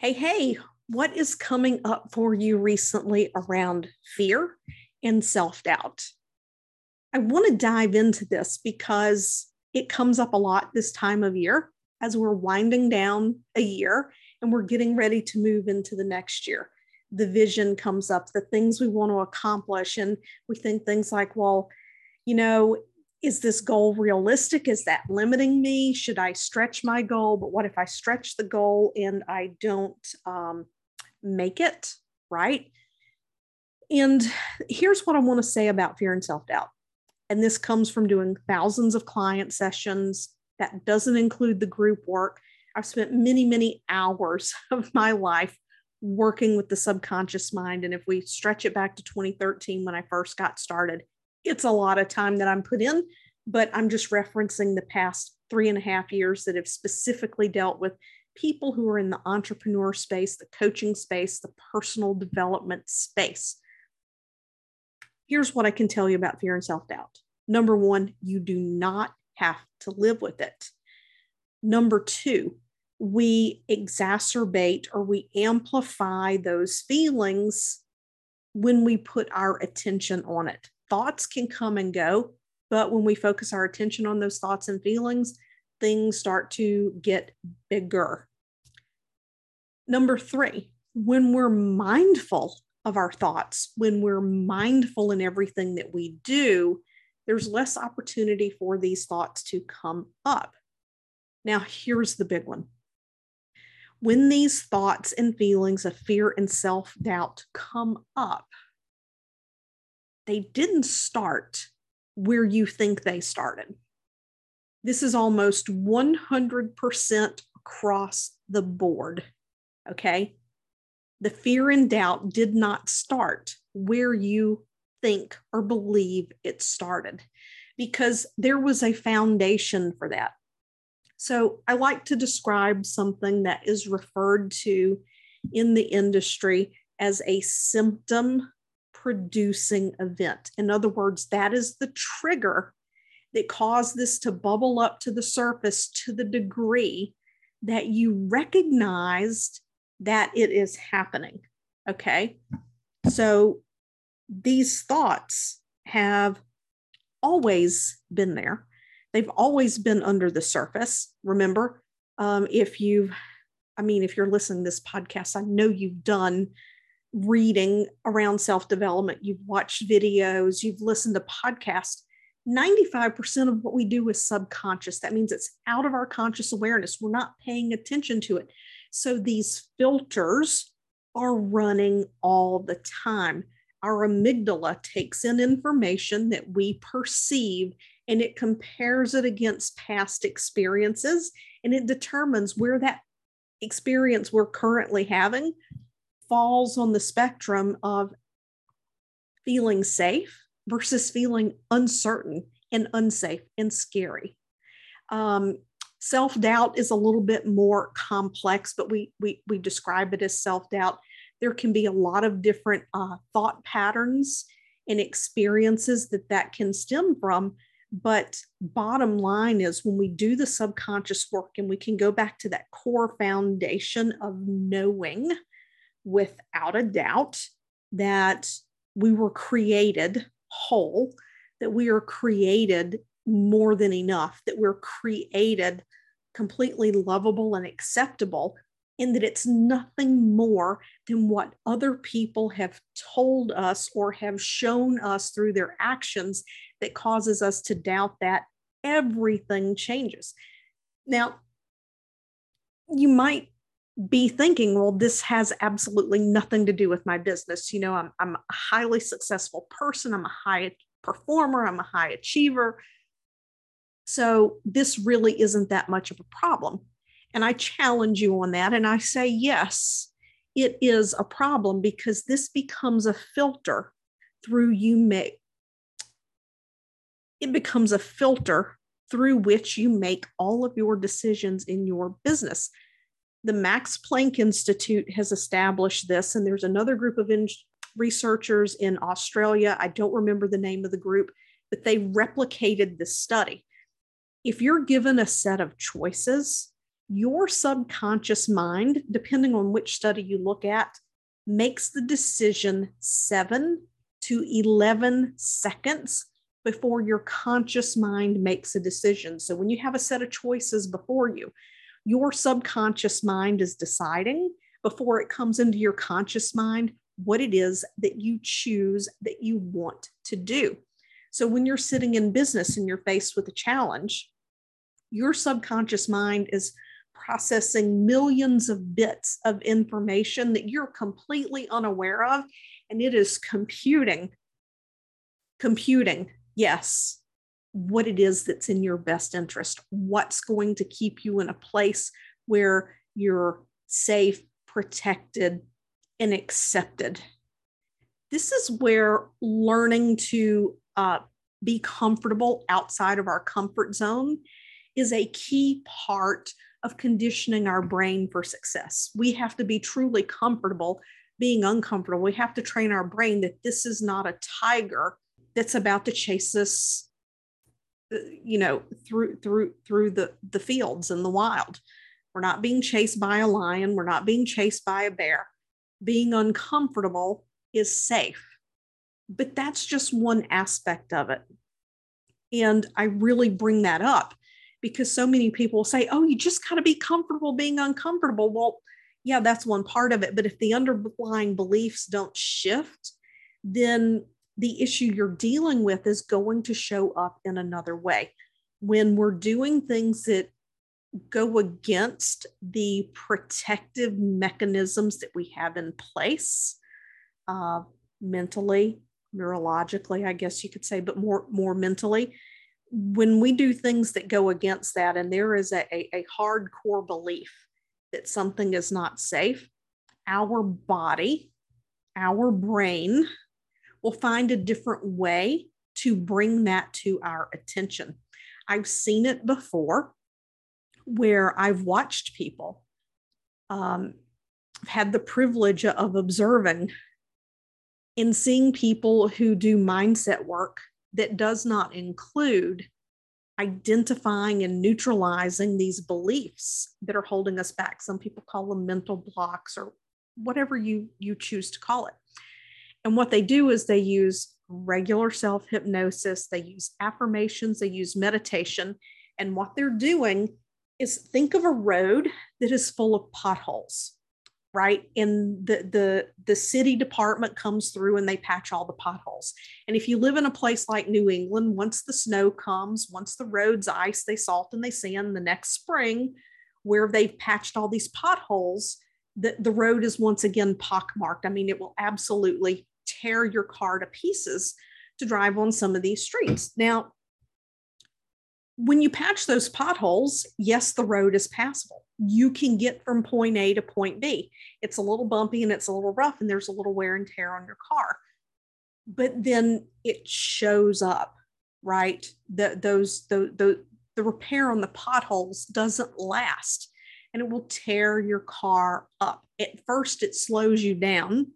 Hey, hey, what is coming up for you recently around fear and self doubt? I want to dive into this because it comes up a lot this time of year as we're winding down a year and we're getting ready to move into the next year. The vision comes up, the things we want to accomplish. And we think things like, well, you know, is this goal realistic? Is that limiting me? Should I stretch my goal? But what if I stretch the goal and I don't um, make it? Right. And here's what I want to say about fear and self doubt. And this comes from doing thousands of client sessions. That doesn't include the group work. I've spent many, many hours of my life working with the subconscious mind. And if we stretch it back to 2013 when I first got started, it's a lot of time that I'm put in, but I'm just referencing the past three and a half years that have specifically dealt with people who are in the entrepreneur space, the coaching space, the personal development space. Here's what I can tell you about fear and self doubt. Number one, you do not have to live with it. Number two, we exacerbate or we amplify those feelings when we put our attention on it thoughts can come and go, but when we focus our attention on those thoughts and feelings, things start to get bigger. Number three, when we're mindful of our thoughts, when we're mindful in everything that we do, there's less opportunity for these thoughts to come up. Now, here's the big one. When these thoughts and feelings of fear and self doubt come up, they didn't start where you think they started. This is almost 100% across the board. Okay. The fear and doubt did not start where you think or believe it started because there was a foundation for that. So I like to describe something that is referred to in the industry as a symptom producing event. In other words, that is the trigger that caused this to bubble up to the surface to the degree that you recognized that it is happening. Okay. So these thoughts have always been there. They've always been under the surface. Remember, um, if you've, I mean, if you're listening to this podcast, I know you've done reading around self development, you've watched videos, you've listened to podcasts. 95% of what we do is subconscious. That means it's out of our conscious awareness. We're not paying attention to it. So these filters are running all the time. Our amygdala takes in information that we perceive and it compares it against past experiences and it determines where that experience we're currently having falls on the spectrum of feeling safe versus feeling uncertain and unsafe and scary. Um, self doubt is a little bit more complex, but we, we, we describe it as self doubt. There can be a lot of different uh, thought patterns and experiences that that can stem from. But bottom line is when we do the subconscious work and we can go back to that core foundation of knowing without a doubt that we were created whole, that we are created more than enough, that we're created completely lovable and acceptable. and that it's nothing more than what other people have told us or have shown us through their actions that causes us to doubt that everything changes. Now, you might be thinking, well, this has absolutely nothing to do with my business. You know, I'm, I'm a highly successful person, I'm a high performer, I'm a high achiever. So this really isn't that much of a problem. And I challenge you on that. And I say, yes, it is a problem because this becomes a filter through you make it becomes a filter through which you make all of your decisions in your business. The Max Planck Institute has established this, and there's another group of in- researchers in Australia. I don't remember the name of the group, but they replicated this study. If you're given a set of choices, your subconscious mind, depending on which study you look at, makes the decision seven to 11 seconds before your conscious mind makes a decision. So when you have a set of choices before you, your subconscious mind is deciding before it comes into your conscious mind what it is that you choose that you want to do. So when you're sitting in business and you're faced with a challenge, your subconscious mind is processing millions of bits of information that you're completely unaware of and it is computing computing yes, what it is that's in your best interest, what's going to keep you in a place where you're safe, protected, and accepted. This is where learning to uh, be comfortable outside of our comfort zone is a key part of conditioning our brain for success. We have to be truly comfortable being uncomfortable. We have to train our brain that this is not a tiger that's about to chase us Uh, you know through through through the the fields and the wild. We're not being chased by a lion. We're not being chased by a bear. Being uncomfortable is safe. But that's just one aspect of it. And i really bring that up because so many people say oh you just got to be comfortable being uncomfortable. Well yeah that's one part of it. But if the underlying beliefs don't shift then the issue you're dealing with is going to show up in another way. When we're doing things that go against the protective mechanisms that we have in place, uh, mentally, neurologically, I guess you could say, but more more mentally. When we do things that go against that, and there is a, a, a hardcore belief that something is not safe, our body, our brain, we'll find a different way to bring that to our attention. I've seen it before where I've watched people. Um, I've had the privilege of observing and seeing people who do mindset work that does not include identifying and neutralizing these beliefs that are holding us back. Some people call them mental blocks or whatever you you choose to call it. And what they do is they use regular self hypnosis, they use affirmations, they use meditation. And what they're doing is think of a road that is full of potholes, right? And the, the, the city department comes through and they patch all the potholes. And if you live in a place like New England, once the snow comes, once the roads ice, they salt and they sand the next spring, where they've patched all these potholes, the, the road is once again pockmarked. I mean, it will absolutely tear your car to pieces to drive on some of these streets. Now, when you patch those potholes, yes, the road is passable. You can get from point A to point B. It's a little bumpy and it's a little rough, and there's a little wear and tear on your car. But then it shows up, right? The, those the, the the repair on the potholes doesn't last, and it will tear your car up. At first, it slows you down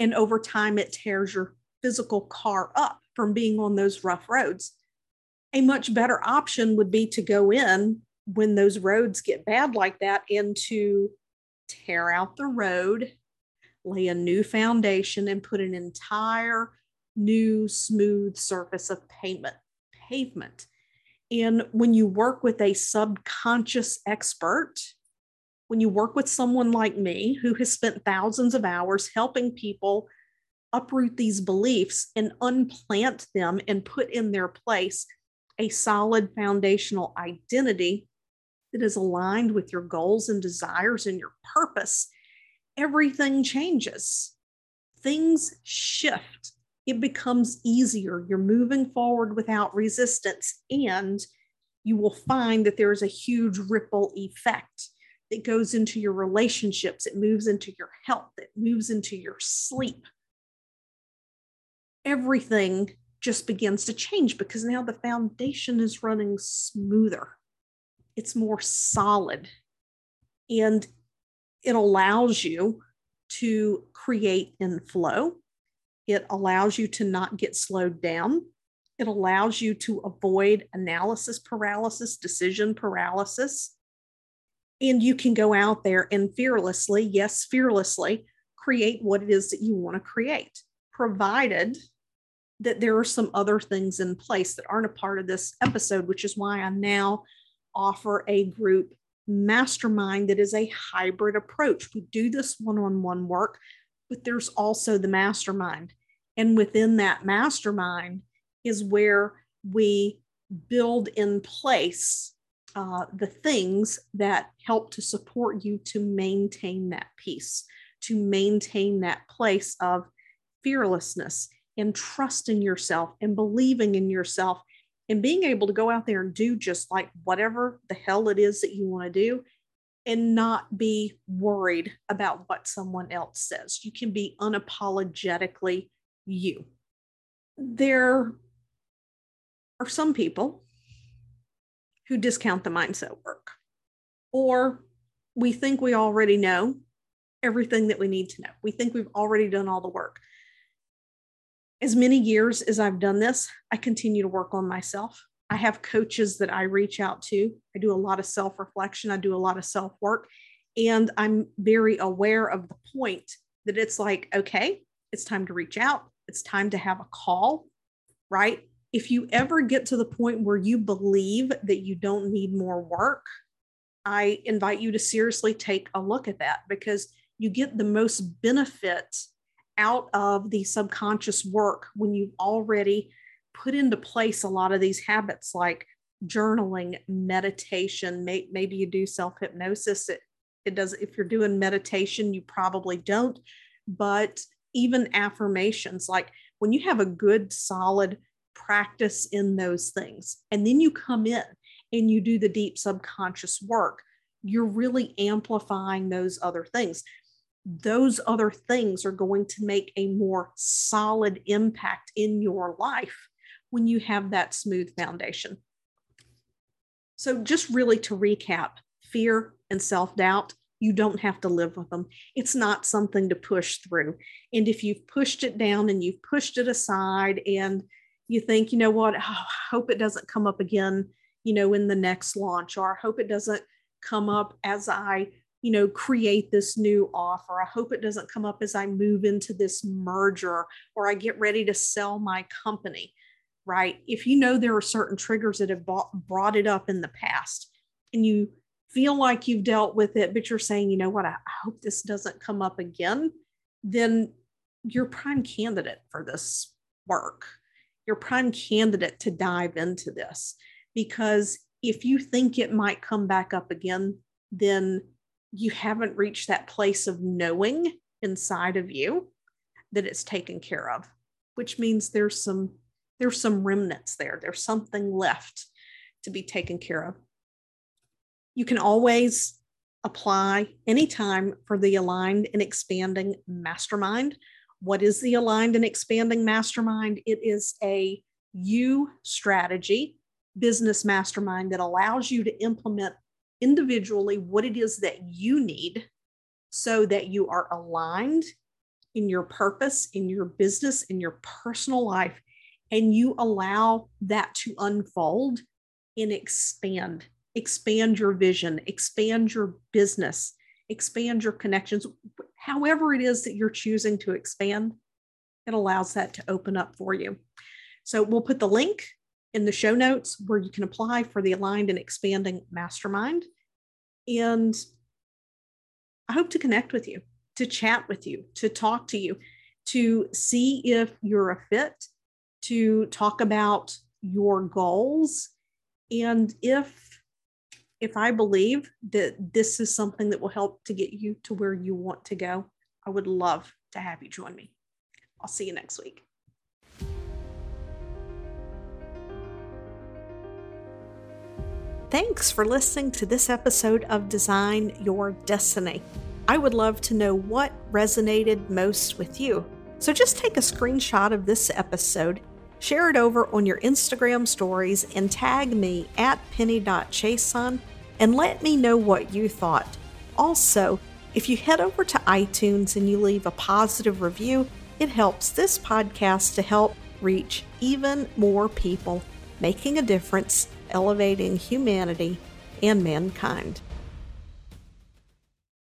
and over time, it tears your physical car up from being on those rough roads. A much better option would be to go in when those roads get bad like that and to tear out the road, lay a new foundation, and put an entire new smooth surface of pavement. Pavement. And when you work with a subconscious expert, when you work with someone like me who has spent thousands of hours helping people uproot these beliefs and unplant them and put in their place a solid foundational identity that is aligned with your goals and desires and your purpose, everything changes. Things shift. It becomes easier. You're moving forward without resistance, and you will find that there is a huge ripple effect that goes into your relationships. It moves into your health, it moves into your sleep. Everything just begins to change because now the foundation is running smoother it's more solid and it allows you to create in flow. It allows you to not get slowed down. It allows you to avoid analysis paralysis, decision paralysis. And you can go out there and fearlessly, yes, fearlessly, create what it is that you want to create, provided that there are some other things in place that aren't a part of this episode, which is why I'm now offer a group mastermind that is a hybrid approach. We do this one on one work, but there's also the mastermind. And within that mastermind is where we build in place uh, the things that help to support you to maintain that peace, to maintain that place of fearlessness and trusting yourself and believing in yourself and being able to go out there and do just like whatever the hell it is that you want to do and not be worried about what someone else says. You can be unapologetically you. There are some people who discount the mindset work, or we think we already know everything that we need to know. We think we've already done all the work as many years as I've done this, I continue to work on myself. I have coaches that I reach out to. I do a lot of self reflection, I do a lot of self work, and I'm very aware of the point that it's like, okay, it's time to reach out, it's time to have a call, right? If you ever get to the point where you believe that you don't need more work, I invite you to seriously take a look at that because you get the most benefit out of the subconscious work when you've already put into place a lot of these habits like journaling, meditation. May, maybe you do self hypnosis. It, it does, if you're doing meditation, you probably don't. But even affirmations, like when you have a good, solid practice in those things, and then you come in and you do the deep subconscious work, you're really amplifying those other things those other things are going to make a more solid impact in your life when you have that smooth foundation. So, just really to recap fear and self doubt, you don't have to live with them. It's not something to push through. And if you've pushed it down and you've pushed it aside and you think, you know what, oh, I hope it doesn't come up again, you know, in the next launch, or I hope it doesn't come up as I you know, create this new offer. I hope it doesn't come up as I move into this merger or I get ready to sell my company, right? If you know there are certain triggers that have brought it up in the past and you feel like you've dealt with it, but you're saying, you know what, I hope this doesn't come up again, then you're prime candidate for this work. You're prime candidate to dive into this. Because if you think it might come back up again, then you haven't reached that place of knowing inside of you that it's taken care of which means there's some there's some remnants there. There's something left to be taken care of. You can always apply anytime for the aligned and expanding mastermind what is the aligned and expanding mastermind? It is a you strategy business mastermind that allows you to implement individually what it is that you need so that you are aligned in your purpose, in your business, in your personal life, and you allow that to unfold and expand. Expand your vision, expand your business, expand your connections. However, it is that you're choosing to expand, it allows that to open up for you. So, we'll put the link in the show notes where you can apply for the Aligned and Expanding Mastermind. And I hope to connect with you, to chat with you, to talk to you, to see if you're a fit, to talk about your goals, and if if I believe that this is something that will help to get you to where you want to go, I would love to have you join me. I'll see you next week. Thanks for listening to this episode of Design Your Destiny. I would love to know what resonated most with you. So just take a screenshot of this episode, share it over on your Instagram stories, and tag me at penny.chason and let me know what you thought. Also, if you head over to iTunes and you leave a positive review, it helps this podcast to help reach even more people, making a difference elevating humanity and mankind.